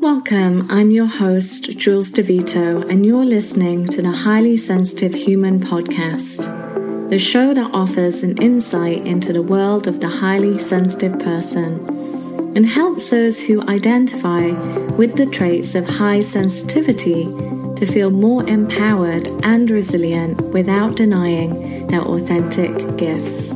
Welcome, I'm your host, Jules De Vitto, and you're listening to the Highly Sensitive Human Podcast, the show that offers an insight into the world of the highly sensitive person and helps those who identify with the traits of high sensitivity to feel more empowered and resilient without denying their authentic gifts.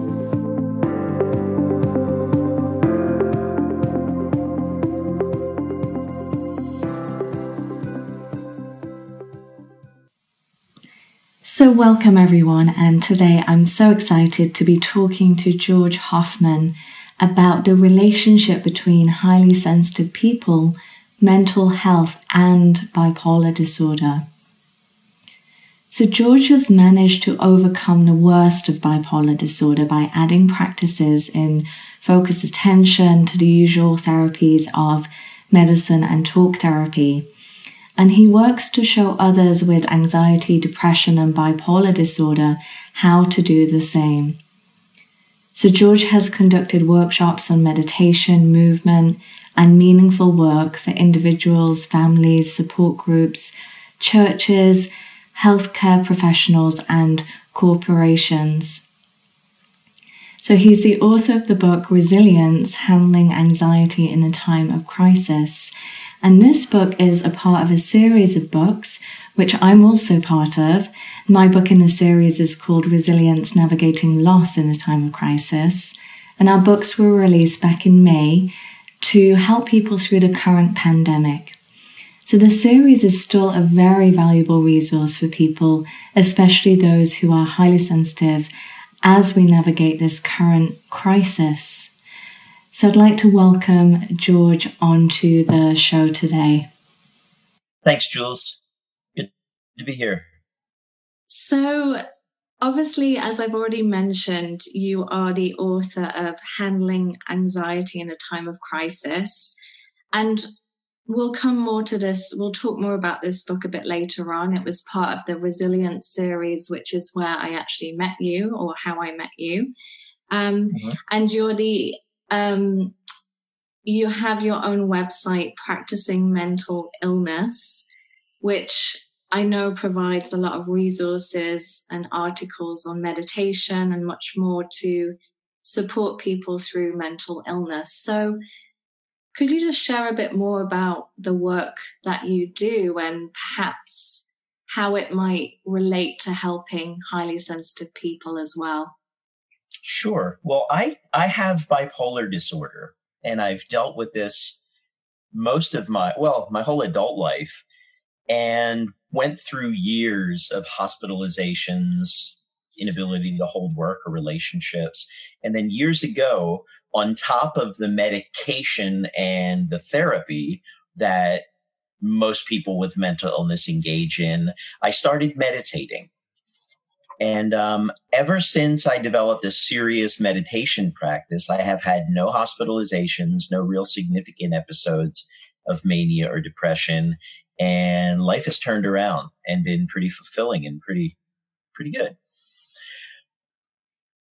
Welcome everyone, and today I'm so excited to be talking to George Hofmann about the relationship between highly sensitive people, mental health, and bipolar disorder. So, George has managed to overcome the worst of bipolar disorder by adding practices in focused attention to the usual therapies of medicine and talk therapy and he works to show others with anxiety, depression, and bipolar disorder how to do the same. So, George has conducted workshops on meditation, movement, and meaningful work for individuals, families, support groups, churches, healthcare professionals, and corporations. So, he's the author of the book Resilience Handling Anxiety in a Time of Crisis and this book is a part of a series of books, which I'm also part of. My book in the series is called Resilience Navigating Loss in a Time of Crisis. And our books were released back in May to help people through the current pandemic. So the series is still a very valuable resource for people, especially those who are highly sensitive as we navigate this current crisis. So I'd like to welcome George onto the show today. Thanks, Jules. Good to be here. So, obviously, as I've already mentioned, you are the author of Handling Anxiety in a Time of Crisis. And we'll come more to this, we'll talk more about this book a bit later on. It was part of the Resilience series, which is where I actually met you or how I met you. Um, mm-hmm. And you're the um, you have your own website, Practicing Mental Illness, which I know provides a lot of resources and articles on meditation and much more to support people through mental illness. So, could you just share a bit more about the work that you do and perhaps how it might relate to helping highly sensitive people as well? Sure. Well, I I have bipolar disorder and I've dealt with this most of my well, my whole adult life and went through years of hospitalizations, inability to hold work or relationships. And then years ago, on top of the medication and the therapy that most people with mental illness engage in, I started meditating. And um, ever since I developed a serious meditation practice, I have had no hospitalizations, no real significant episodes of mania or depression. And life has turned around and been pretty fulfilling and pretty, pretty good.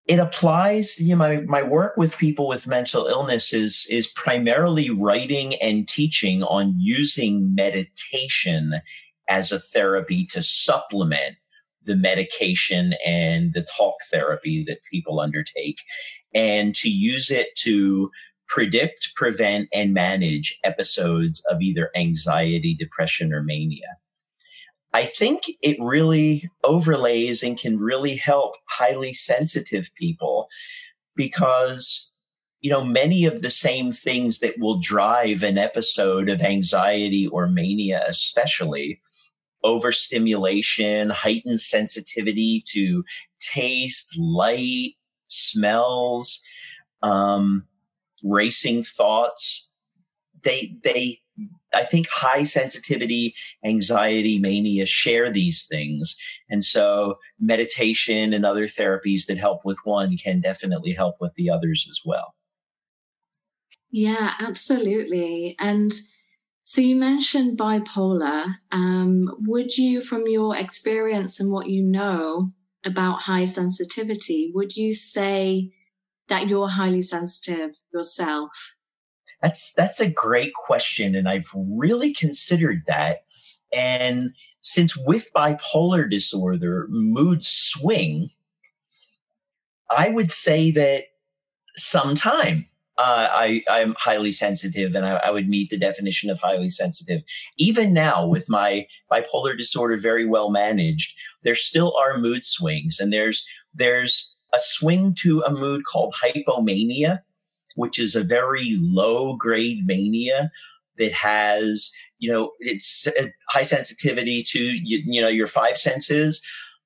It applies, you know, my, my work with people with mental illness is, is primarily writing and teaching on using meditation as a therapy to supplement the medication and the talk therapy that people undertake and to use it to predict, prevent, and manage episodes of either anxiety, depression, or mania. I think it really overlays and can really help highly sensitive people because, you know, many of the same things that will drive an episode of anxiety or mania, especially, overstimulation, heightened sensitivity to taste, light, smells, um, racing thoughts. They, they, I think high sensitivity, anxiety, mania share these things. And so meditation and other therapies that help with one can definitely help with the others as well. Yeah, absolutely. And so you mentioned bipolar. Um, would you, from your experience and what you know about high sensitivity, would you say that you're highly sensitive yourself? That's that's a great question, and I've really considered that. And since with bipolar disorder, mood swing, I would say that sometime uh, I, I'm highly sensitive and I, I, would meet the definition of highly sensitive. Even now, with my bipolar disorder very well managed, there still are mood swings, and there's there's a swing to a mood called hypomania, which is a very low grade mania that has you know it's high sensitivity to you, you know your five senses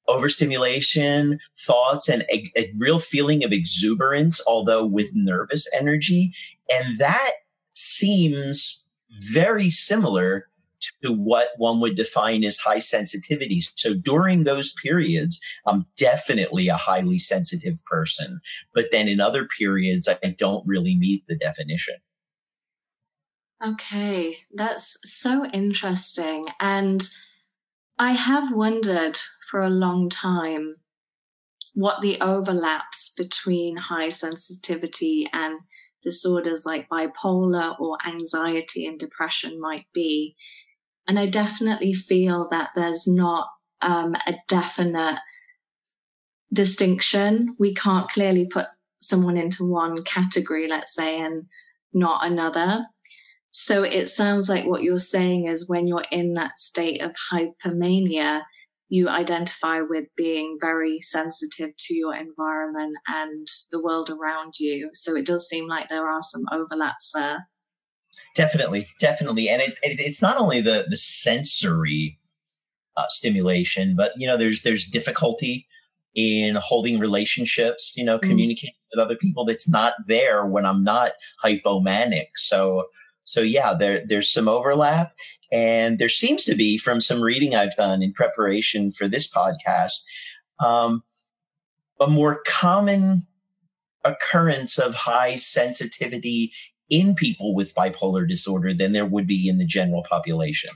overstimulation, thoughts, and a, a, real feeling of exuberance, although with nervous energy. And that seems very similar to what one would define as high sensitivity. So during those periods, I'm definitely a highly sensitive person. But then in other periods, I don't really meet the definition. Okay, that's so interesting. And I have wondered for a long time what the overlaps between high sensitivity and disorders like bipolar or anxiety and depression might be. And I definitely feel that there's not um, a definite distinction. We can't clearly put someone into one category, let's say, and not another. So it sounds like what you're saying is when you're in that state of hypomania, you identify with being very sensitive to your environment and the world around you. So it does seem like there are some overlaps there. Definitely, definitely, and it, it, it's not only the the sensory uh, stimulation, but you know, there's there's difficulty in holding relationships, you know, mm. communicating with other people that's not there when I'm not hypomanic. So so yeah, there there's some overlap, and there seems to be from some reading I've done in preparation for this podcast, um, a more common occurrence of high sensitivity in people with bipolar disorder than there would be in the general population.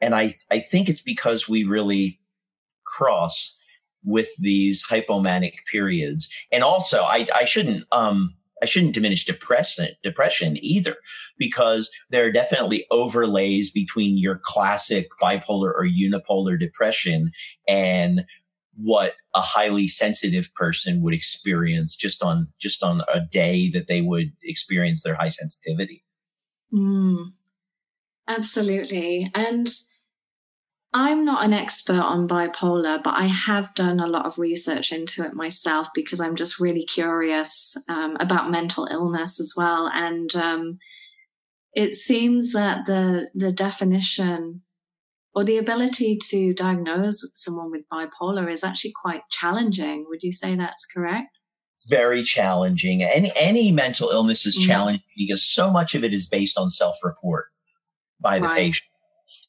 And I, I think it's because we really cross with these hypomanic periods. And also, I, I shouldn't um, I shouldn't diminish depression depression either, because there are definitely overlays between your classic bipolar or unipolar depression and what a highly sensitive person would experience just on just on a day that they would experience their high sensitivity. Mm, absolutely. And I'm not an expert on bipolar, but I have done a lot of research into it myself because I'm just really curious um, about mental illness as well. And um, it seems that the the definition or the ability to diagnose someone with bipolar is actually quite challenging. Would you say that's correct? It's very challenging. Any any mental illness is mm-hmm. challenging because so much of it is based on self report by the right. patient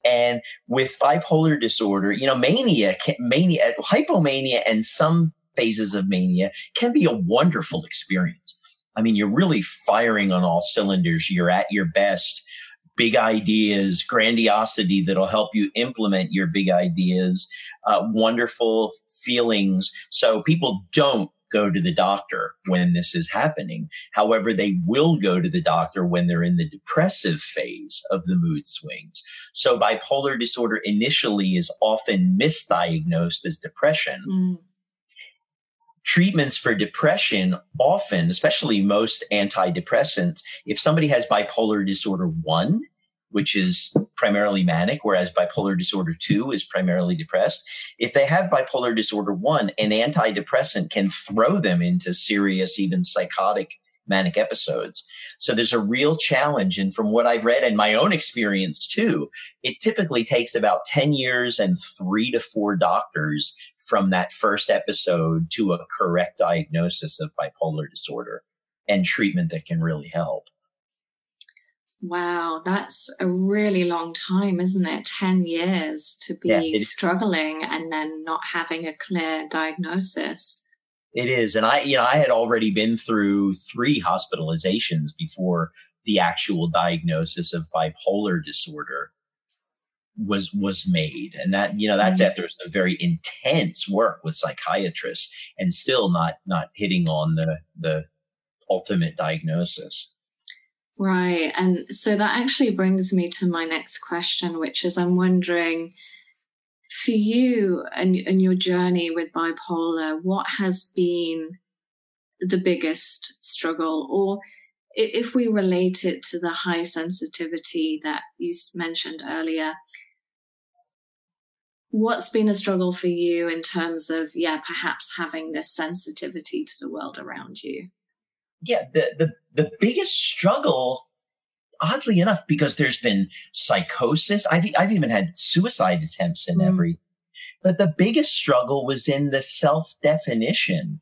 and with bipolar disorder, you know, mania, mania, hypomania, and some phases of mania can be a wonderful experience. I mean, you're really firing on all cylinders. You're at your best. Big ideas, grandiosity that'll help you implement your big ideas, uh, wonderful feelings. So people don't go to the doctor when this is happening. However, they will go to the doctor when they're in the depressive phase of the mood swings. So bipolar disorder initially is often misdiagnosed as depression. Mm. Treatments for depression often, especially most antidepressants, if somebody has bipolar disorder 1, which is primarily manic, whereas bipolar disorder 2 is primarily depressed. If they have bipolar disorder 1, an antidepressant can throw them into serious, even psychotic manic episodes. So there's a real challenge. And from what I've read and my own experience too, it typically takes about 10 years and three to four doctors from that first episode to a correct diagnosis of bipolar disorder and treatment that can really help. Wow, that's a really long time, isn't it? 10 years to be yeah, struggling and then not having a clear diagnosis. It is. And I, you know, I had already been through three hospitalizations before the actual diagnosis of bipolar disorder was was made and that you know that's mm-hmm. after a very intense work with psychiatrists and still not not hitting on the the ultimate diagnosis Right. And so that actually brings me to my next question, which is I'm wondering for you and, and your journey with bipolar, what has been the biggest struggle? Or if we relate it to the high sensitivity that you mentioned earlier, what's been a struggle for you in terms of, yeah, perhaps having this sensitivity to the world around you? Yeah, the, the, the biggest struggle, oddly enough, because there's been psychosis. I've, I've even had suicide attempts in mm. every, but the biggest struggle was in the self definition,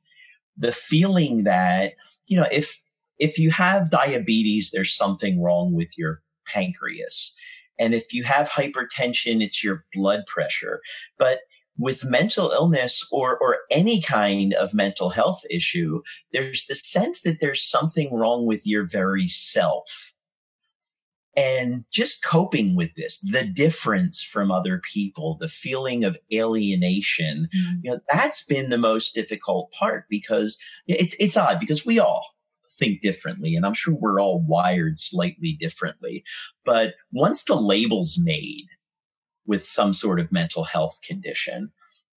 the feeling that, you know, if, if you have diabetes, there's something wrong with your pancreas. And if you have hypertension, it's your blood pressure. But with mental illness or or any kind of mental health issue there's the sense that there's something wrong with your very self and just coping with this the difference from other people the feeling of alienation mm-hmm. you know that's been the most difficult part because it's it's odd because we all think differently and i'm sure we're all wired slightly differently but once the label's made with some sort of mental health condition,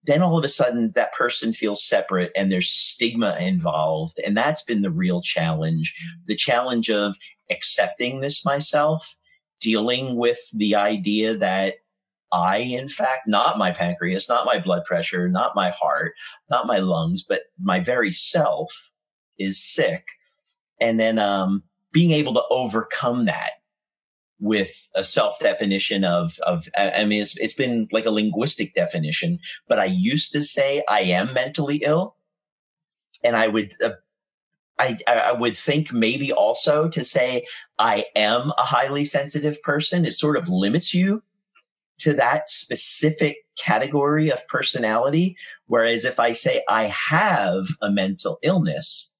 then all of a sudden that person feels separate and there's stigma involved. And that's been the real challenge the challenge of accepting this myself, dealing with the idea that I, in fact, not my pancreas, not my blood pressure, not my heart, not my lungs, but my very self is sick. And then um, being able to overcome that with a self definition of of I mean it's it's been like a linguistic definition, but I used to say I am mentally ill, and I would. Uh, I, I would think maybe also to say I am a highly sensitive person, it sort of limits you to that specific category of personality. Whereas if I say I have a mental illness,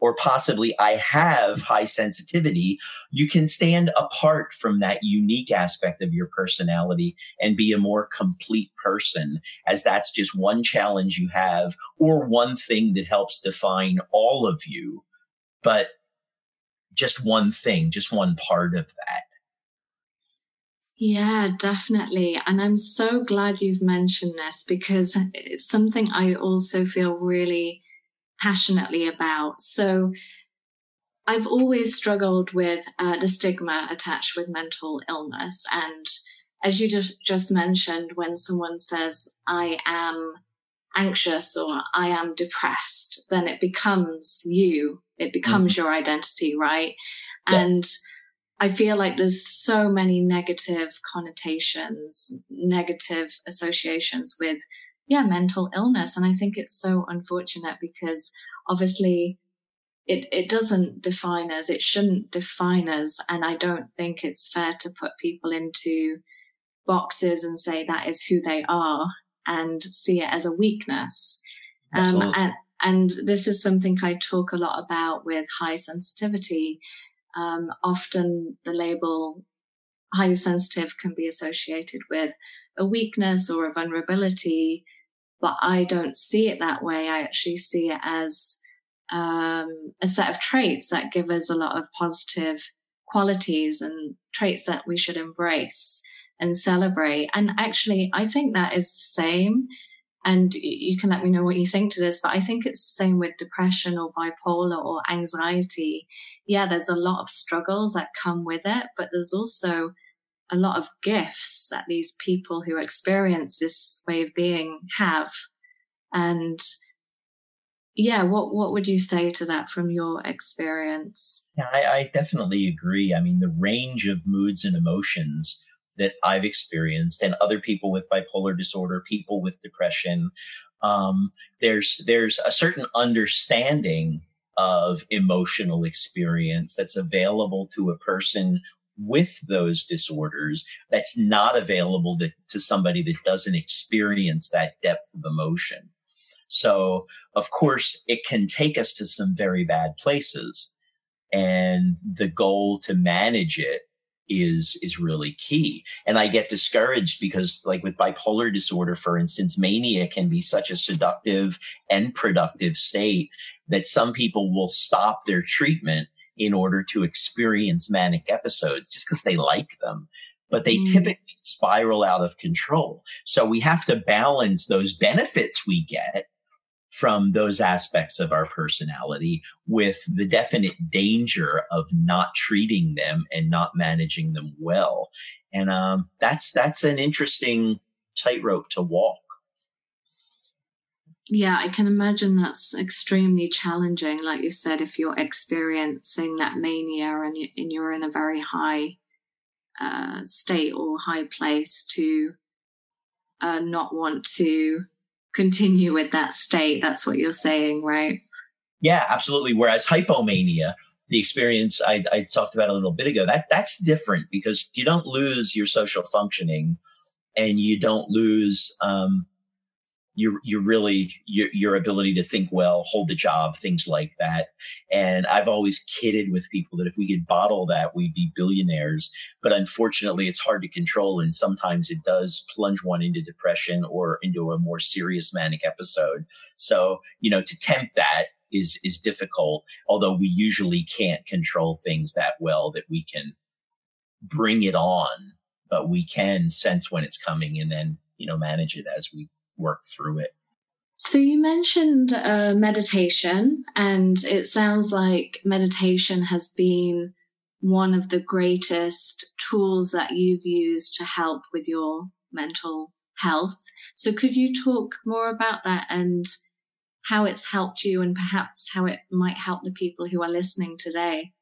or possibly I have high sensitivity, you can stand apart from that unique aspect of your personality and be a more complete person, as that's just one challenge you have or one thing that helps define all of you, but just one thing, just one part of that. Yeah, definitely. And I'm so glad you've mentioned this because it's something I also feel really passionately about. So I've always struggled with uh, the stigma attached with mental illness. And as you just, just mentioned, when someone says, I am anxious or I am depressed, then it becomes you. It becomes mm-hmm. your identity, right? Yes. And I feel like there's so many negative connotations, negative associations with yeah, mental illness. And I think it's so unfortunate because obviously it, it doesn't define us. It shouldn't define us. And I don't think it's fair to put people into boxes and say that is who they are and see it as a weakness. Um, and, and this is something I talk a lot about with high sensitivity. Um, often the label highly sensitive can be associated with a weakness or a vulnerability but I don't see it that way. I actually see it as um, a set of traits that give us a lot of positive qualities and traits that we should embrace and celebrate. And actually, I think that is the same. And you can let me know what you think to this, but I think it's the same with depression or bipolar or anxiety. Yeah, there's a lot of struggles that come with it, but there's also a lot of gifts that these people who experience this way of being have. And yeah, what, what would you say to that from your experience? Yeah, I, I definitely agree. I mean, the range of moods and emotions that I've experienced and other people with bipolar disorder, people with depression, um, there's, there's a certain understanding of emotional experience that's available to a person with those disorders that's not available to, to somebody that doesn't experience that depth of emotion. So, of course, it can take us to some very bad places. And the goal to manage it is is really key and i get discouraged because like with bipolar disorder for instance mania can be such a seductive and productive state that some people will stop their treatment in order to experience manic episodes just because they like them, but they mm. typically spiral out of control. So we have to balance those benefits we get from those aspects of our personality with the definite danger of not treating them and not managing them well. And um, that's that's an interesting tightrope to walk. Yeah, I can imagine that's extremely challenging. Like you said, if you're experiencing that mania and, you, are in a very high uh, state or high place, to uh, not want to continue with that state. That's what you're saying, right? Yeah, absolutely. Whereas hypomania, the experience I, I talked about a little bit ago, that that's different because you don't lose your social functioning, and you don't lose um, you you really your, your ability to think well, hold the job, things like that. And I've always kidded with people that if we could bottle that, we'd be billionaires. But unfortunately, it's hard to control, and sometimes it does plunge one into depression or into a more serious manic episode. So you know, to tempt that is is difficult. Although we usually can't control things that well that we can bring it on, but we can sense when it's coming and then you know manage it as we work through it. So you mentioned uh, meditation, and it sounds like meditation has been one of the greatest tools that you've used to help with your mental health. So could you talk more about that and how it's helped you and perhaps how it might help the people who are listening today?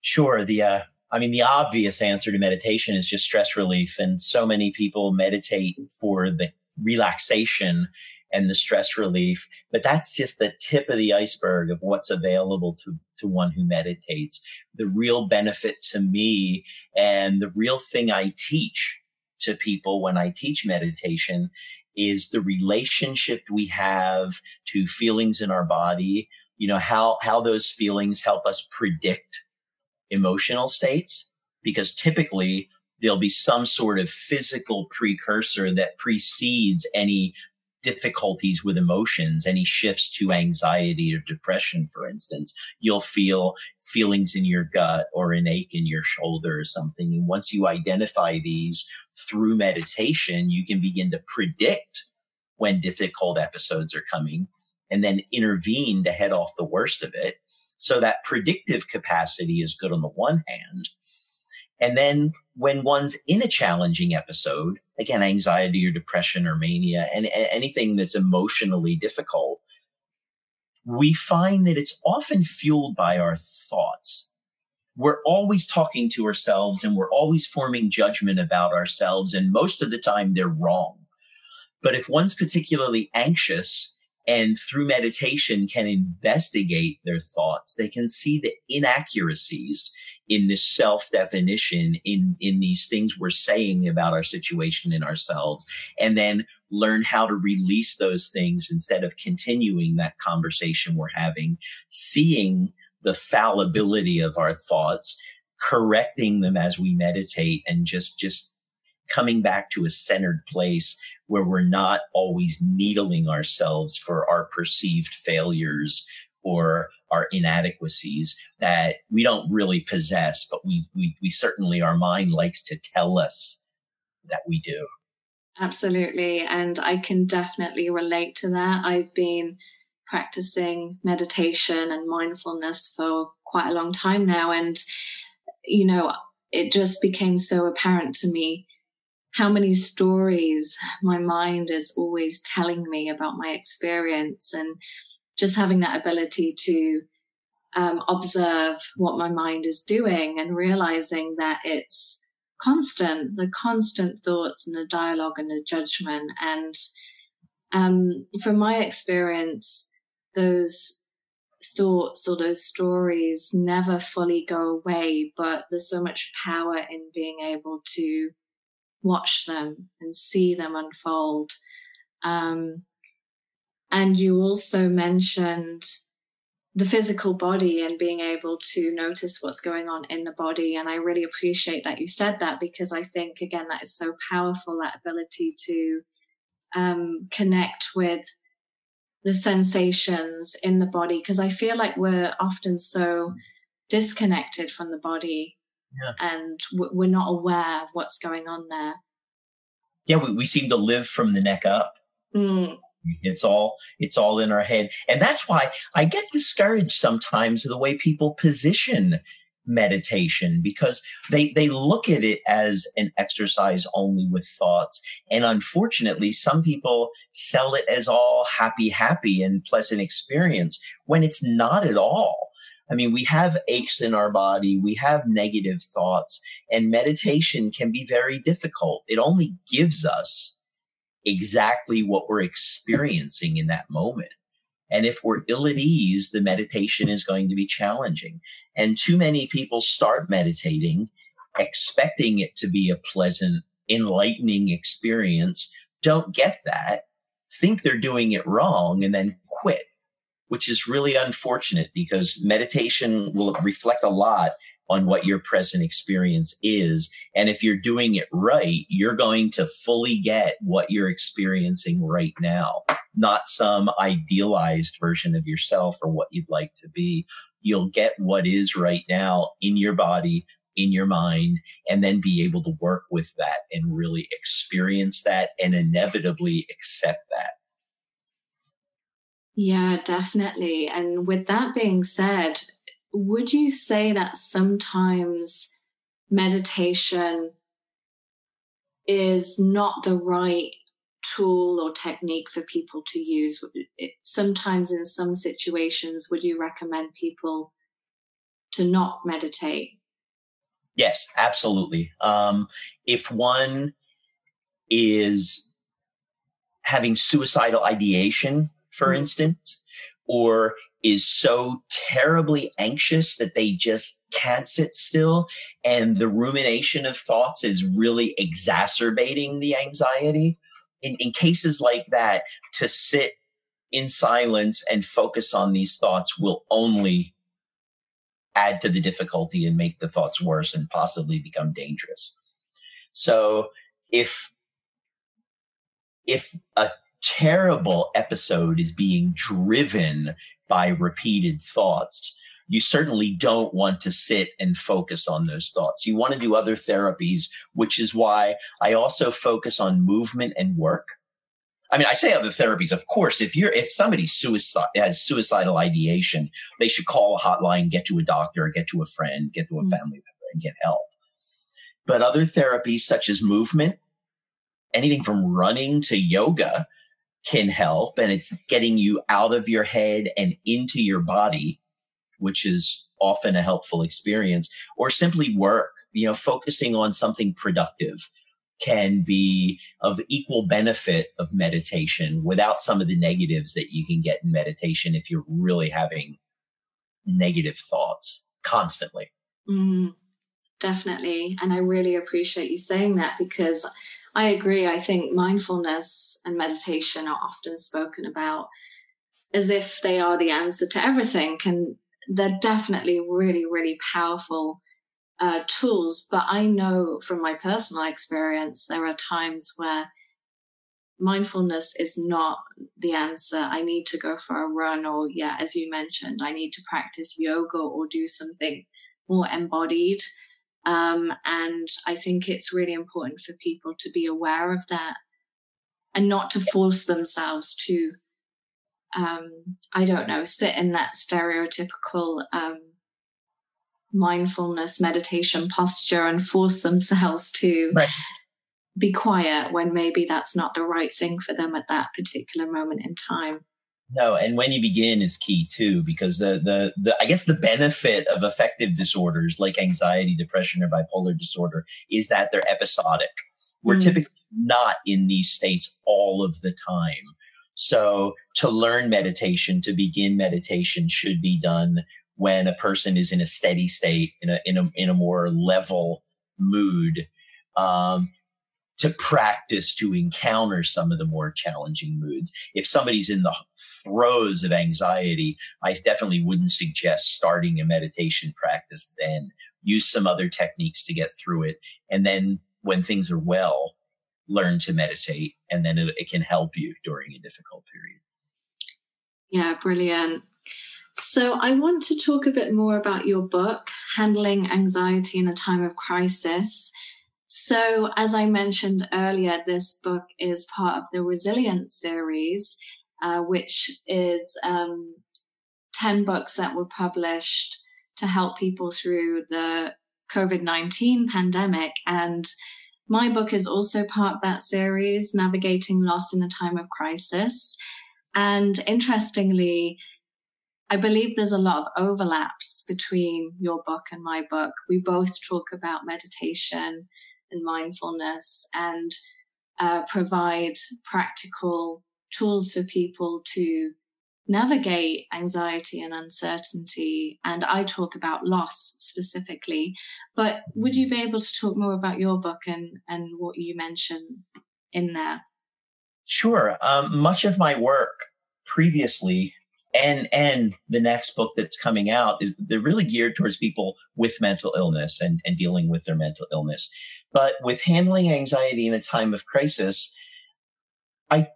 Sure. The uh, I mean, the obvious answer to meditation is just stress relief. And so many people meditate for the relaxation and the stress relief. But that's just the tip of the iceberg of what's available to, to one who meditates. The real benefit to me and the real thing I teach to people when I teach meditation is the relationship we have to feelings in our body, you know, how, how those feelings help us predict emotional states. Because typically there'll be some sort of physical precursor that precedes any difficulties with emotions, any shifts to anxiety or depression, for instance. You'll feel feelings in your gut or an ache in your shoulder or something. And once you identify these through meditation, you can begin to predict when difficult episodes are coming and then intervene to head off the worst of it. So that predictive capacity is good on the one hand. And then when one's in a challenging episode, again, anxiety or depression or mania and, and anything that's emotionally difficult, we find that it's often fueled by our thoughts. We're always talking to ourselves and we're always forming judgment about ourselves. And most of the time they're wrong. But if one's particularly anxious and through meditation can investigate their thoughts they can see the inaccuracies in this self definition in in these things we're saying about our situation and ourselves and then learn how to release those things instead of continuing that conversation we're having seeing the fallibility of our thoughts correcting them as we meditate and just just coming back to a centered place where we're not always needling ourselves for our perceived failures or our inadequacies that we don't really possess, but we, we, we certainly, our mind likes to tell us that we do. Absolutely. And I can definitely relate to that. I've been practicing meditation and mindfulness for quite a long time now. And, you know, it just became so apparent to me how many stories my mind is always telling me about my experience and just having that ability to um, observe what my mind is doing and realizing that it's constant the constant thoughts and the dialogue and the judgment and um, from my experience those thoughts or those stories never fully go away but there's so much power in being able to watch them and see them unfold. Um, and you also mentioned the physical body and being able to notice what's going on in the body. And I really appreciate that you said that because I think, again, that is so powerful that ability to um, connect with the sensations in the body. Because I feel like we're often so disconnected from the body yeah. and we're not aware of what's going on there. Yeah, we, we seem to live from the neck up. Mm. It's all it's all in our head, and that's why I get discouraged sometimes the way people position meditation because they they look at it as an exercise only with thoughts. And unfortunately some people sell it as all happy happy and pleasant experience when it's not at all. I mean, we have aches in our body, we have negative thoughts, and meditation can be very difficult. It only gives us exactly what we're experiencing in that moment. And if we're ill at ease, the meditation is going to be challenging. And too many people start meditating expecting it to be a pleasant, enlightening experience, don't get that, think they're doing it wrong, and then quit which is really unfortunate because meditation will reflect a lot on what your present experience is. And if you're doing it right, you're going to fully get what you're experiencing right now, not some idealized version of yourself or what you'd like to be. You'll get what is right now in your body, in your mind, and then be able to work with that and really experience that and inevitably accept that. Yeah, definitely. And with that being said, would you say that sometimes meditation is not the right tool or technique for people to use? Sometimes, in some situations, would you recommend people to not meditate? Yes, absolutely. Um, if one is having suicidal ideation, for mm-hmm. instance, or is so terribly anxious that they just can't sit still and the rumination of thoughts is really exacerbating the anxiety. In, in cases like that to sit in silence and focus on these thoughts will only add to the difficulty and make the thoughts worse and possibly become dangerous. So if if a terrible episode is being driven by repeated thoughts, you certainly don't want to sit and focus on those thoughts. You want to do other therapies, which is why I also focus on movement and work. I mean, I say other therapies, of course, if you're, if somebody suicide, has suicidal ideation, they should call a hotline, get to a doctor, get to a friend, get to a mm-hmm. family member and get help. But other therapies such as movement, anything from running to yoga, can help and it's getting you out of your head and into your body which is often a helpful experience or simply work. You know focusing on something productive can be of equal benefit of meditation without some of the negatives that you can get in meditation if you're really having negative thoughts constantly. Mm, definitely and i really appreciate you saying that because I agree. I think mindfulness and meditation are often spoken about as if they are the answer to everything. And they're definitely really, really powerful uh, tools. But I know from my personal experience, there are times where mindfulness is not the answer. I need to go for a run, or, yeah, as you mentioned, I need to practice yoga or do something more embodied. Um, and I think it's really important for people to be aware of that and not to force themselves to, um, I don't know, sit in that stereotypical um, mindfulness meditation posture and force themselves to right. be quiet when maybe that's not the right thing for them at that particular moment in time. No, and when you begin is key too, because the, the the I guess the benefit of affective disorders like anxiety, depression, or bipolar disorder is that they're episodic. We're mm. typically not in these states all of the time. So to learn meditation, to begin meditation, should be done when a person is in a steady state, in a in a in a more level mood. Um, to practice to encounter some of the more challenging moods. If somebody's in the throes of anxiety, I definitely wouldn't suggest starting a meditation practice then. Use some other techniques to get through it. And then when things are well, learn to meditate and then it, it can help you during a difficult period. Yeah, brilliant. So, I want to talk a bit more about your book, Handling Anxiety in a Time of Crisis. So, as I mentioned earlier, this book is part of the Resilience series, uh, which is um, 10 books that were published to help people through the COVID 19 pandemic. And my book is also part of that series, Navigating Loss in a Time of Crisis. And interestingly, I believe there's a lot of overlaps between your book and my book. We both talk about meditation and mindfulness and uh, provide practical tools for people to navigate anxiety and uncertainty. And I talk about loss specifically. But would you be able to talk more about your book and, and what you mentioned in there? Sure. Um, much of my work previously and and the next book that's coming out is they're really geared towards people with mental illness and, and dealing with their mental illness but with handling anxiety in a time of crisis i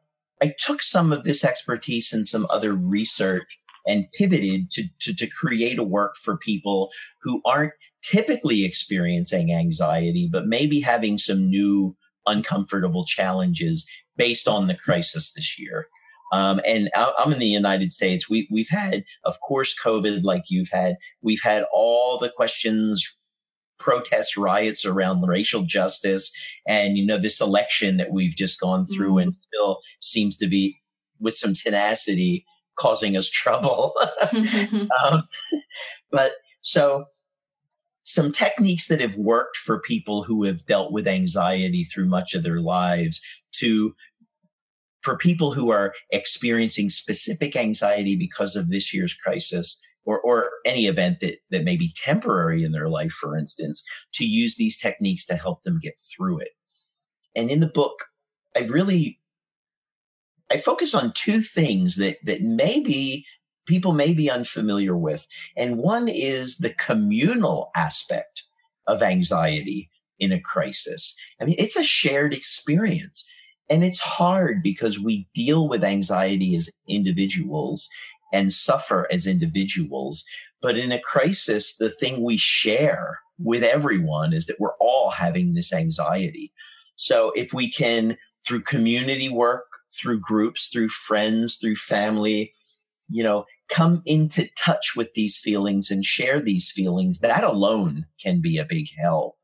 i took some of this expertise and some other research and pivoted to, to, to create a work for people who aren't typically experiencing anxiety but maybe having some new uncomfortable challenges based on the crisis this year um, and I'm in the United States. We, we've had, of course, COVID like you've had. We've had all the questions, protests, riots around racial justice. And, you know, this election that we've just gone through mm. and still seems to be, with some tenacity, causing us trouble. um, but so some techniques that have worked for people who have dealt with anxiety through much of their lives to for people who are experiencing specific anxiety because of this year's crisis or, or any event that, that may be temporary in their life, for instance, to use these techniques to help them get through it. And in the book, I really I focus on two things that that maybe people may be unfamiliar with. And one is the communal aspect of anxiety in a crisis. I mean, it's a shared experience. And it's hard because we deal with anxiety as individuals and suffer as individuals. But in a crisis, the thing we share with everyone is that we're all having this anxiety. So if we can, through community work, through groups, through friends, through family, you know, come into touch with these feelings and share these feelings, that alone can be a big help.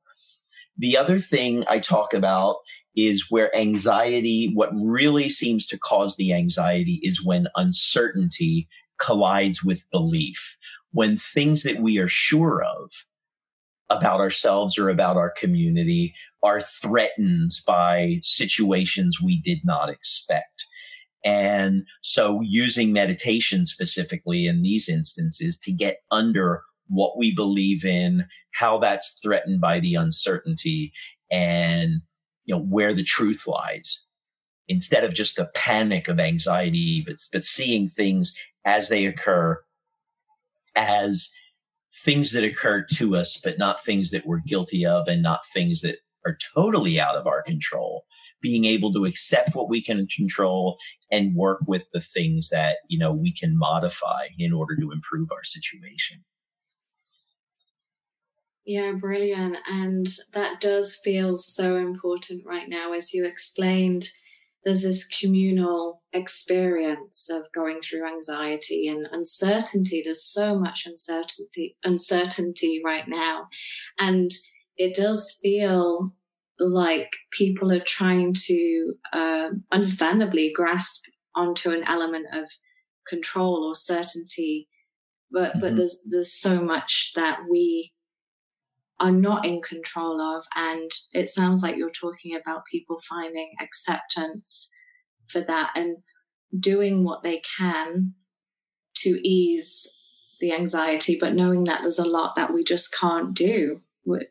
The other thing I talk about is where anxiety, what really seems to cause the anxiety is when uncertainty collides with belief, when things that we are sure of about ourselves or about our community are threatened by situations we did not expect. And so using meditation specifically in these instances to get under what we believe in, how that's threatened by the uncertainty and you know, where the truth lies instead of just the panic of anxiety, but, but seeing things as they occur as things that occur to us, but not things that we're guilty of and not things that are totally out of our control. Being able to accept what we can control and work with the things that, you know, we can modify in order to improve our situation. Yeah, brilliant. And that does feel so important right now. As you explained, there's this communal experience of going through anxiety and uncertainty. There's so much uncertainty, uncertainty right now. And it does feel like people are trying to um, understandably grasp onto an element of control or certainty. But, mm-hmm. but there's, there's so much that we are not in control of. And it sounds like you're talking about people finding acceptance for that and doing what they can to ease the anxiety, but knowing that there's a lot that we just can't do.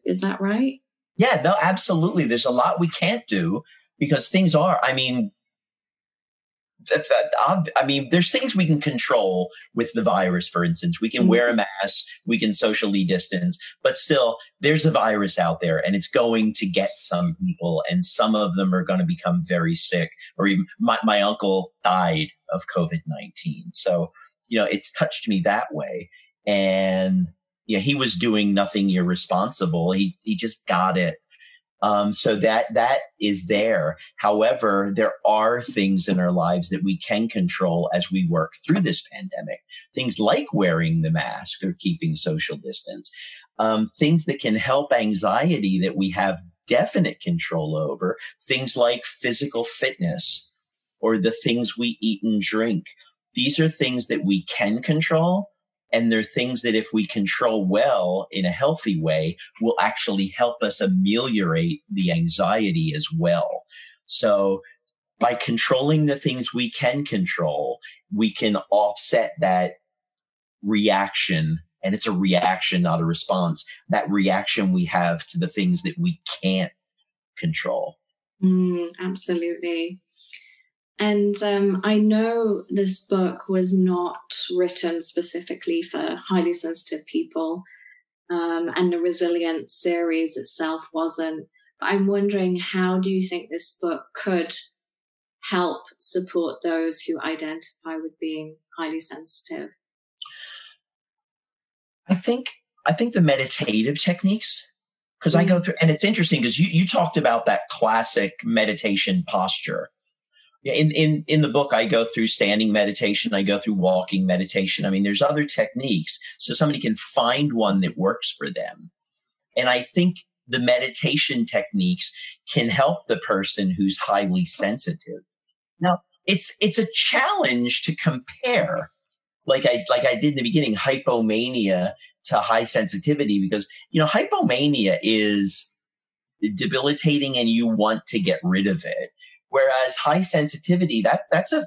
Is that right? Yeah, no, absolutely. There's a lot we can't do because things are, I mean, I mean, there's things we can control with the virus, for instance. We can mm-hmm. wear a mask, we can socially distance, but still, there's a virus out there and it's going to get some people, and some of them are going to become very sick. Or even my, my uncle died of COVID 19. So, you know, it's touched me that way. And yeah, he was doing nothing irresponsible. He he just got it. Um, so that that is there. However, there are things in our lives that we can control as we work through this pandemic. Things like wearing the mask or keeping social distance. Um, things that can help anxiety that we have definite control over. Things like physical fitness or the things we eat and drink. These are things that we can control and they're things that if we control well in a healthy way will actually help us ameliorate the anxiety as well. So by controlling the things we can control we can offset that reaction and it's a reaction not a response that reaction we have to the things that we can't control. Mm, absolutely and um, I know this book was not written specifically for highly sensitive people, um, and the Resilience series itself wasn't. But I'm wondering, how do you think this book could help support those who identify with being highly sensitive? I think I think the meditative techniques because mm-hmm. I go mm. through, and it's interesting because you you talked about that classic meditation posture in in in the book i go through standing meditation i go through walking meditation. I mean there's other techniques so somebody can find one that works for them. And i think the meditation techniques can help the person who's highly sensitive. Now it's it's a challenge to compare like i like i did in the beginning hypomania to high sensitivity because you know hypomania is debilitating and you want to get rid of it Whereas high sensitivity, that's that's a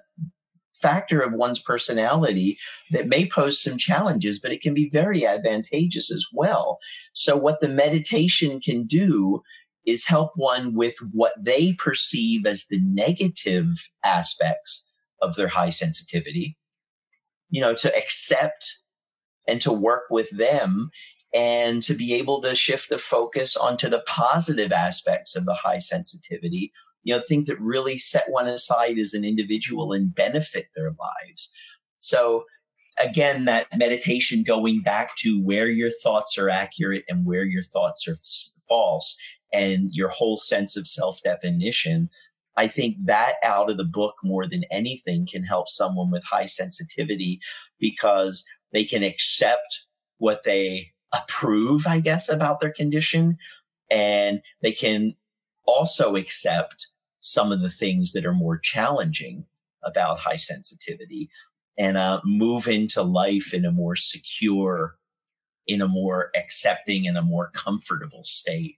factor of one's personality that may pose some challenges, but it can be very advantageous as well. So what the meditation can do is help one with what they perceive as the negative aspects of their high sensitivity, you know, to accept and to work with them and to be able to shift the focus onto the positive aspects of the high sensitivity you know, things that really set one aside as an individual and benefit their lives. So, again, that meditation going back to where your thoughts are accurate and where your thoughts are false and your whole sense of self definition. I think that out of the book more than anything can help someone with high sensitivity because they can accept what they approve, I guess, about their condition. And they can also accept some of the things that are more challenging about high sensitivity and uh, move into life in a more secure, in a more accepting, and a more comfortable state.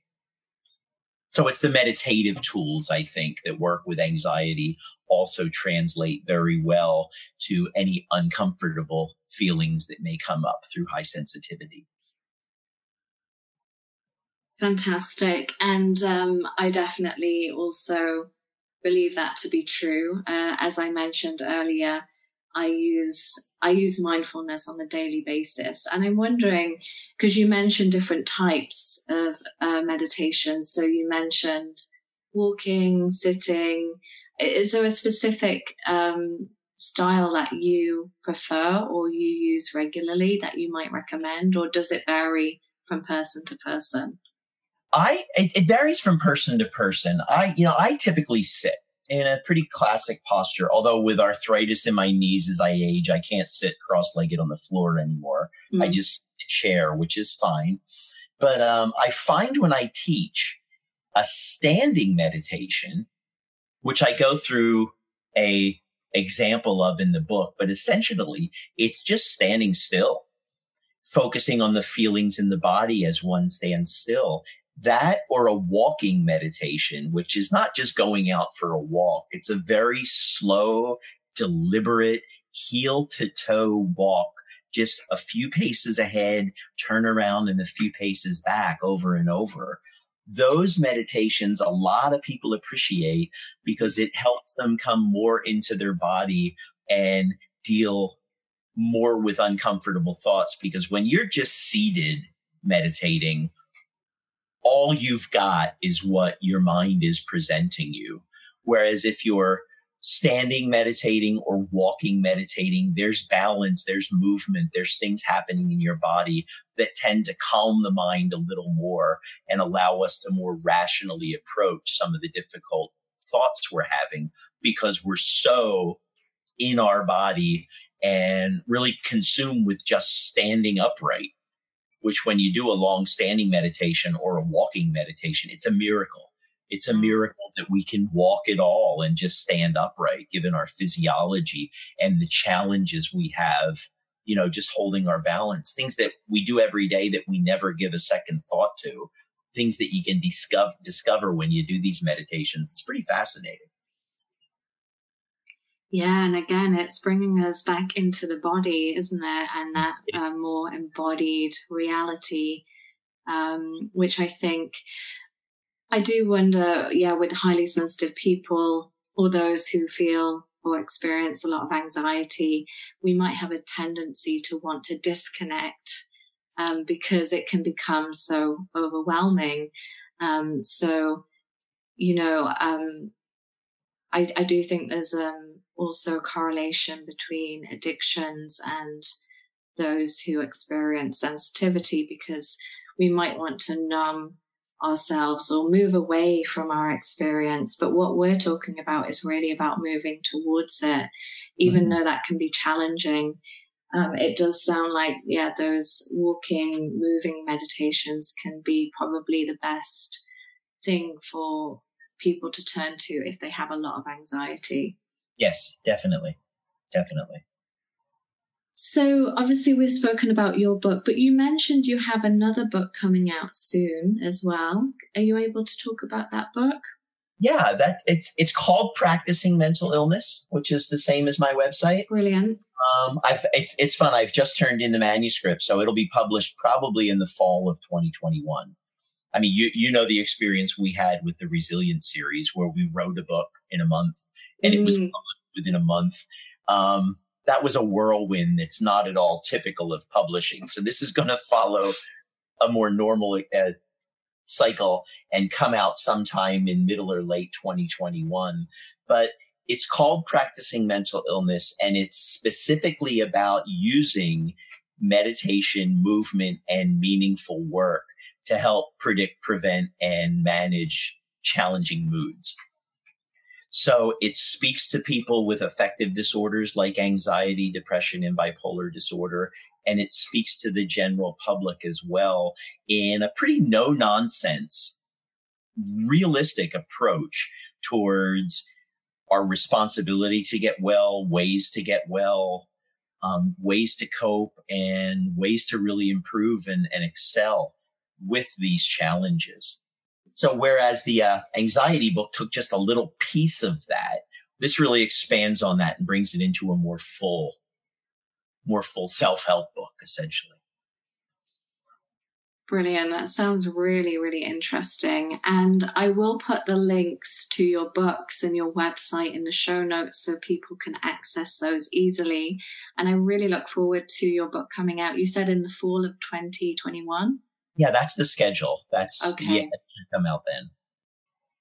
So it's the meditative tools, I think, that work with anxiety also translate very well to any uncomfortable feelings that may come up through high sensitivity. Fantastic. And um, I definitely also believe that to be true. Uh, as I mentioned earlier, I use I use mindfulness on a daily basis, and I'm wondering because you mentioned different types of uh, meditation. So you mentioned walking, sitting. Is there a specific um, style that you prefer or you use regularly that you might recommend, or does it vary from person to person? I it, it, varies from person to person. I you know I typically sit in a pretty classic posture. Although with arthritis in my knees as I age, I can't sit cross-legged on the floor anymore. Mm-hmm. I just in a chair, which is fine. But um, I find when I teach a standing meditation, which I go through a example of in the book, but essentially it's just standing still focusing on the feelings in the body as one stands still that or a walking meditation, which is not just going out for a walk. It's a very slow, deliberate, heel to toe walk, just a few paces ahead, turn around and a few paces back over and over. Those meditations, a lot of people appreciate because it helps them come more into their body and deal more with uncomfortable thoughts. Because when you're just seated meditating, all you've got is what your mind is presenting you. Whereas if you're standing meditating or walking meditating, there's balance, there's movement, there's things happening in your body that tend to calm the mind a little more and allow us to more rationally approach some of the difficult thoughts we're having because we're so in our body and really consumed with just standing upright. Which, when you do a long standing meditation or a walking meditation, it's a miracle it's a mm. miracle that we can walk at all and just stand upright given our physiology and the challenges we have, you know, just holding our balance, things that we do every day that we never give a second thought to, things that you can discover, discover when you do these meditations. It's pretty fascinating. Yeah, and again, it's bringing us back into the body, isn't it? And that uh, more embodied reality, um, which I think I do wonder, yeah, with highly sensitive people or those who feel or experience a lot of anxiety, we might have a tendency to want to disconnect um, because it can become so overwhelming. Um, so, you know, um, I, I, do think there's um, also a correlation between addictions and those who experience sensitivity because we might want to numb ourselves or move away from our experience. But what we're talking about is really about moving towards it, even mm-hmm. though that can be challenging. Um, it does sound like, yeah, those walking, moving meditations can be probably the best thing for people to turn to if they have a lot of anxiety. Yes, definitely. Definitely. So, obviously, we've spoken about your book, but you mentioned you have another book coming out soon as well. Are you able to talk about that book? Yeah, that it's it's called Practicing Mental Illness, which is the same as my website. Brilliant. Um, I've it's it's fun. I've just turned in the manuscript, so it'll be published probably in the fall of 2021. I mean, you you know the experience we had with the Resilience series, where we wrote a book in a month, and mm. it was mm. Within a month. Um, that was a whirlwind that's not at all typical of publishing. So this is going to follow a more normal uh, cycle and come out sometime in middle or late 2021. But it's called Practicing Mental Illness, and it's specifically about using meditation, movement, and meaningful work to help predict, prevent, and manage challenging moods. So it speaks to people with affective disorders like anxiety, depression, and bipolar disorder. And it speaks to the general public as well in a pretty no nonsense, realistic approach towards our responsibility to get well, ways to get well, um, ways to cope, and ways to really improve and, and excel with these challenges. So whereas the uh, anxiety book took just a little piece of that, this really expands on that and brings it into a more full, more full self-help book, essentially. Brilliant. That sounds really, really interesting. And I will put the links to your books and your website in the show notes so people can access those easily. And I really look forward to your book coming out. You said in the fall of 2021 yeah, that's the schedule. That's okay. yeah, come out then.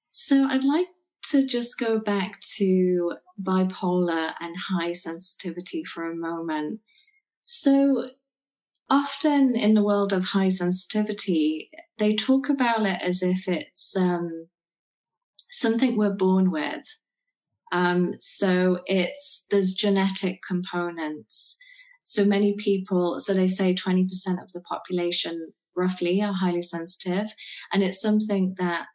So I'd like to just go back to bipolar and high sensitivity for a moment. So often in the world of high sensitivity, they talk about it as if it's um, something we're born with. Um, so it's there's genetic components. So many people, so they say 20% of the population roughly are highly sensitive. And it's something that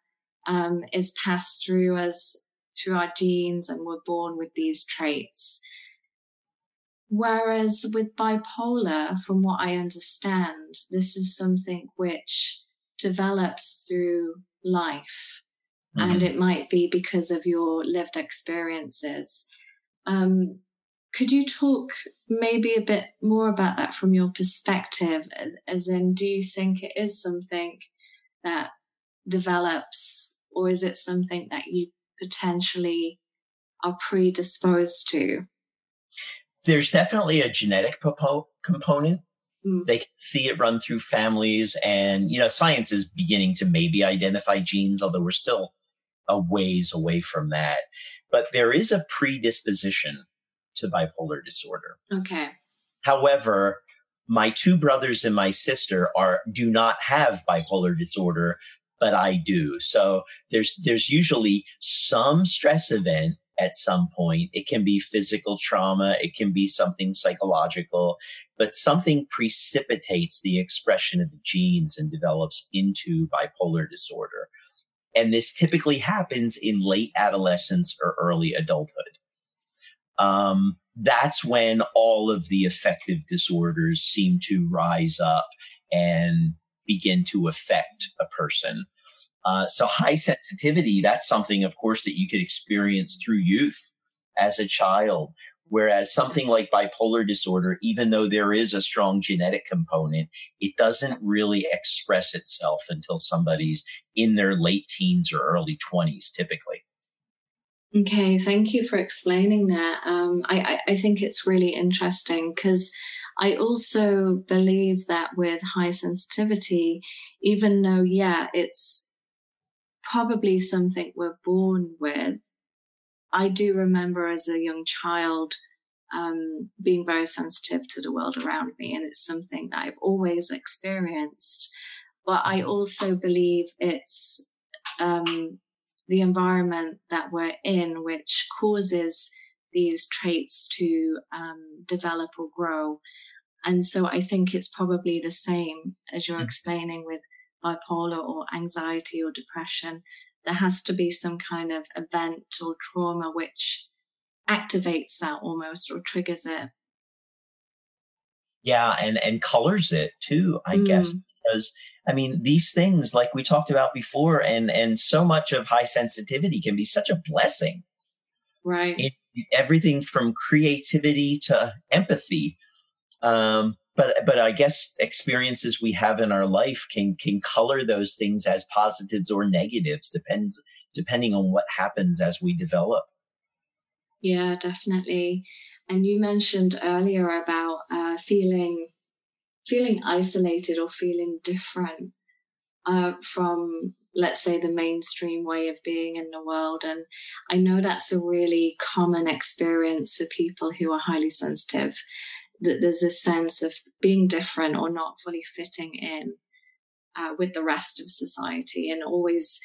um, is passed through us through our genes and we're born with these traits. Whereas with bipolar, from what I understand, this is something which develops through life. Mm-hmm. And it might be because of your lived experiences. Um, could you talk maybe a bit more about that from your perspective? As, as in, do you think it is something that develops, or is it something that you potentially are predisposed to? There's definitely a genetic component. Mm. They can see it run through families, and you know, science is beginning to maybe identify genes, although we're still a ways away from that. but there is a predisposition to bipolar disorder. Okay. However, my two brothers and my sister are do not have bipolar disorder, but I do. So there's there's usually some stress event at some point. It can be physical trauma, it can be something psychological, but something precipitates the expression of the genes and develops into bipolar disorder. And this typically happens in late adolescence or early adulthood. Um, that's when all of the affective disorders seem to rise up and begin to affect a person. Uh, so high sensitivity, that's something, of course, that you could experience through youth as a child. Whereas something like bipolar disorder, even though there is a strong genetic component, it doesn't really express itself until somebody's in their late teens or early 20s, typically. Okay, thank you for explaining that. Um, I, I, I think it's really interesting because I also believe that with high sensitivity, even though, yeah, it's probably something we're born with. I do remember as a young child um, being very sensitive to the world around me, and it's something that I've always experienced. But I mm-hmm. also believe it's um, the environment that we're in which causes these traits to um, develop or grow. And so I think it's probably the same as you're mm. explaining with bipolar or anxiety or depression, there has to be some kind of event or trauma which activates that almost or triggers it. Yeah, and and colors it too, I mm. guess, because I mean these things, like we talked about before, and and so much of high sensitivity can be such a blessing, right? It, everything from creativity to empathy. Um, but but I guess experiences we have in our life can can color those things as positives or negatives depends depending on what happens as we develop. Yeah, definitely. And you mentioned earlier about uh, feeling feeling isolated or feeling different uh, from let's say the mainstream way of being in the world and i know that's a really common experience for people who are highly sensitive that there's a sense of being different or not fully fitting in uh, with the rest of society and always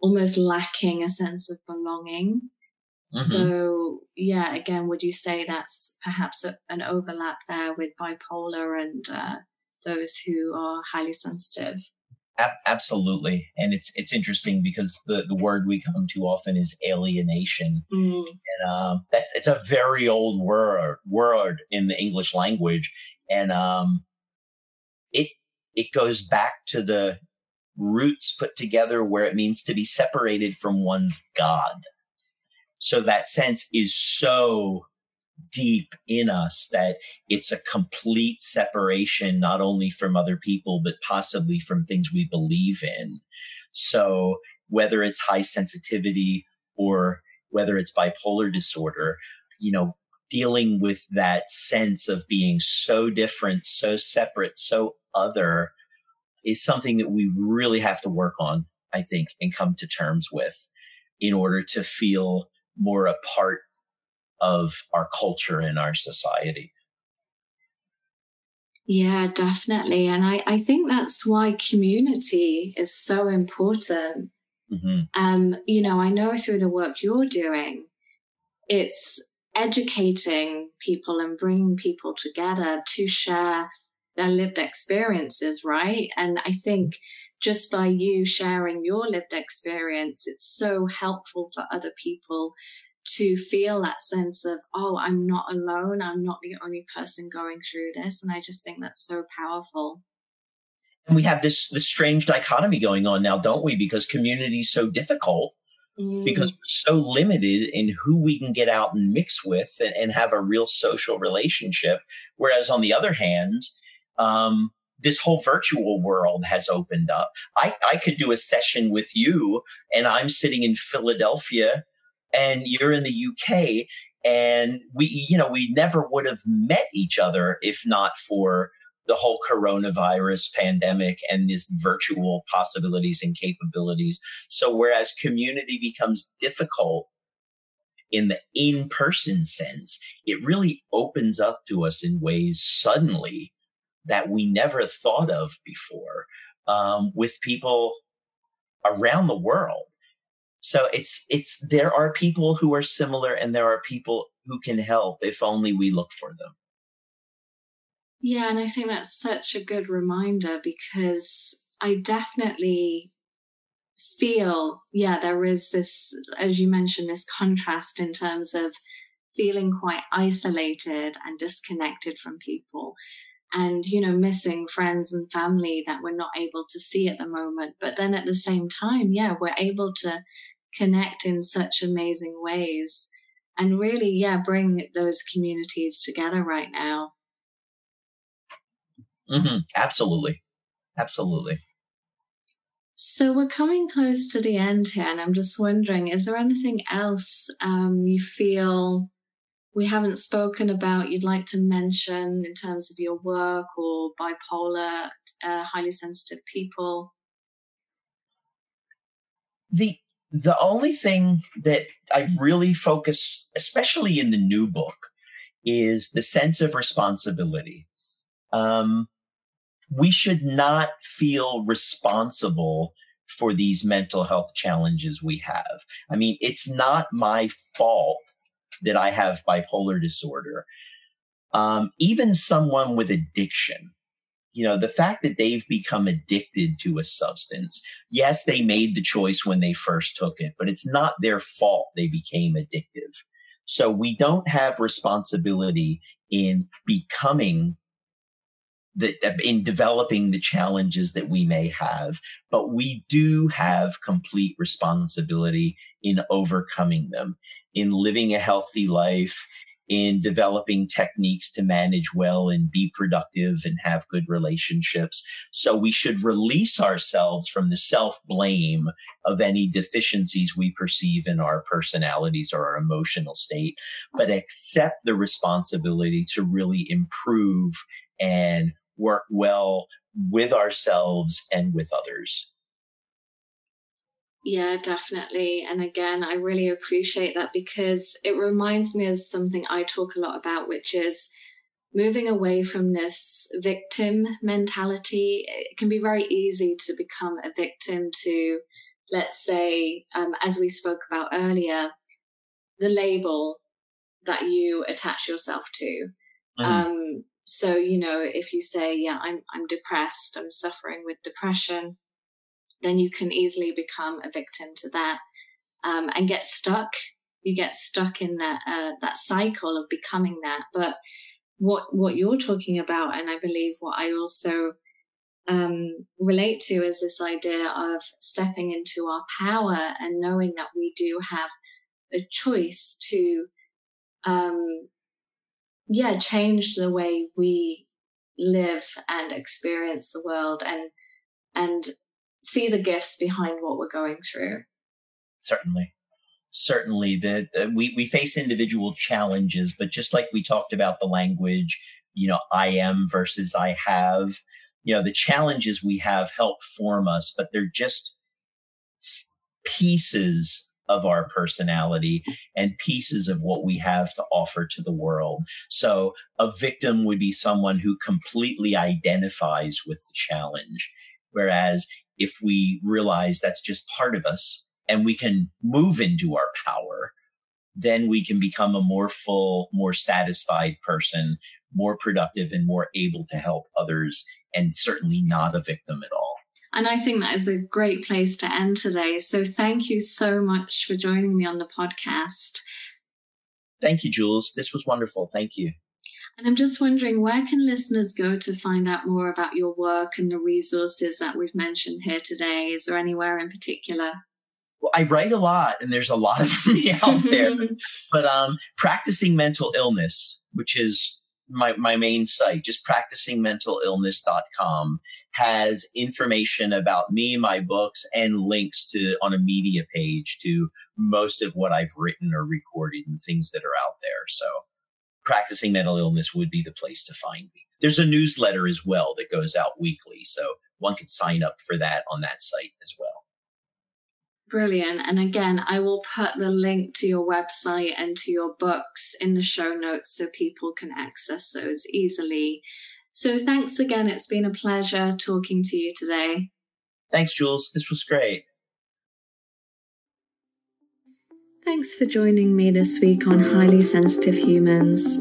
almost lacking a sense of belonging. Mm-hmm. So, yeah, again, would you say that's perhaps a, an overlap there with bipolar and uh, those who are highly sensitive? absolutely, and it's it's interesting because the the word we come to often is alienation, mm. and um, that it's a very old word word in the English language, and um, it it goes back to the roots put together where it means to be separated from one's God. So that sense is so deep in us that it's a complete separation, not only from other people, but possibly from things we believe in. So whether it's high sensitivity or whether it's bipolar disorder, you know, dealing with that sense of being so different, so separate, so other is something that we really have to work on, I think, and come to terms with in order to feel more a part of our culture and our society. Yeah, definitely. And I, I think that's why community is so important. Mm-hmm. Um, you know, I know through the work you're doing, it's educating people and bringing people together to share their lived experiences, right? And I think just by you sharing your lived experience, it's so helpful for other people to feel that sense of, oh, I'm not alone. I'm not the only person going through this. And I just think that's so powerful. And we have this this strange dichotomy going on now, don't we? Because community is so difficult mm. because we're so limited in who we can get out and mix with and, and have a real social relationship. Whereas on the other hand, um, this whole virtual world has opened up. I, I could do a session with you and I'm sitting in Philadelphia and you're in the UK and we you know we never would have met each other if not for the whole coronavirus pandemic and this virtual possibilities and capabilities so whereas community becomes difficult in the in person sense, it really opens up to us in ways suddenly that we never thought of before um, with people around the world. So it's it's there are people who are similar and there are people who can help if only we look for them. Yeah, and I think that's such a good reminder because I definitely feel, yeah, there is this, as you mentioned, this contrast in terms of feeling quite isolated and disconnected from people and you know missing friends and family that we're not able to see at the moment. But then at the same time yeah we're able to connect in such amazing ways and really yeah bring those communities together right now. Mm-hmm. absolutely. Absolutely. So we're coming close to the end here and i'm just wondering is there anything else um, you feel we haven't spoken about you'd like to mention in terms of your work or bipolar uh, highly sensitive people? The the only thing that i really focus especially in the new book is the sense of responsibility. Um, we should not feel responsible for these mental health challenges we have. I mean it's not my fault that I have bipolar disorder. Um, even someone with addiction, you know, the fact that they've become addicted to a substance, yes, they made the choice when they first took it, but it's not their fault they became addictive. So we don't have responsibility in becoming the, in developing the challenges that we may have, but we do have complete responsibility in overcoming them in living a healthy life, in developing techniques to manage well and be productive and have good relationships. So we should release ourselves from the self blame of any deficiencies we perceive in our personalities or our emotional state, but accept the responsibility to really improve and work well with ourselves and with others. Yeah, definitely. And again, I really appreciate that because it reminds me of something I talk a lot about, which is moving away from this victim mentality. It can be very easy to become a victim to, let's say, um, as we spoke about earlier, the label that you attach yourself to. Mm. Um, so, you know, if you say, yeah, I'm, I'm depressed, I'm suffering with depression then you can easily become a victim to that um, and get stuck. You get stuck in that uh, that cycle of becoming that. But what what you're talking about, and I believe what I also um, relate to, is this idea of stepping into our power and knowing that we do have a choice to, um, yeah, change the way we live and experience the world and and see the gifts behind what we're going through. Certainly. Certainly, that we, we face individual challenges, but just like we talked about the language, you know, I am versus I have, you know, the challenges we have help form us, but they're just pieces of our personality and pieces of what we have to offer to the world. So a victim would be someone who completely identifies with the challenge. Whereas if we realize that's just part of us and we can move into our power, then we can become a more full, more satisfied person, more productive, and more able to help others, and certainly not a victim at all. And I think that is a great place to end today. So thank you so much for joining me on the podcast. Thank you, Jules. This was wonderful. Thank you. And I'm just wondering, where can listeners go to find out more about your work and the resources that we've mentioned here today? Is there anywhere in particular? Well, I write a lot, and there's a lot of me out there. but um, practicing mental illness, which is my, my main site, just practicingmentalillness.com, has information about me, my books, and links to on a media page to most of what I've written or recorded and things that are out there. So practicing mental illness would be the place to find me. There's a newsletter as well that goes out weekly, so one could sign up for that on that site as well. Brilliant. And again, I will put the link to your website and to your books in the show notes so people can access those easily. So thanks again. It's been a pleasure talking to you today. Thanks, Jules. This was great. Thanks for joining me this week on Highly Sensitive Humans.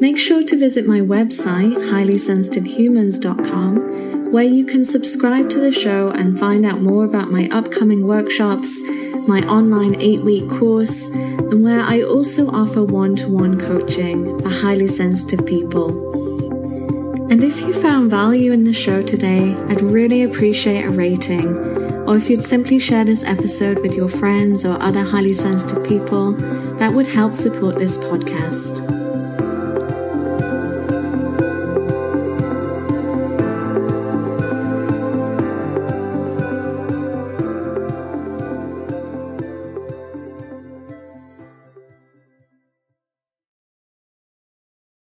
Make sure to visit my website, highlysensitivehumans.com where you can subscribe to the show and find out more about my upcoming workshops, my online eight week course, and where I also offer one to one coaching for highly sensitive people. And if you found value in the show today, I'd really appreciate a rating. Or if you'd simply share this episode with your friends or other highly sensitive people, that would help support this podcast.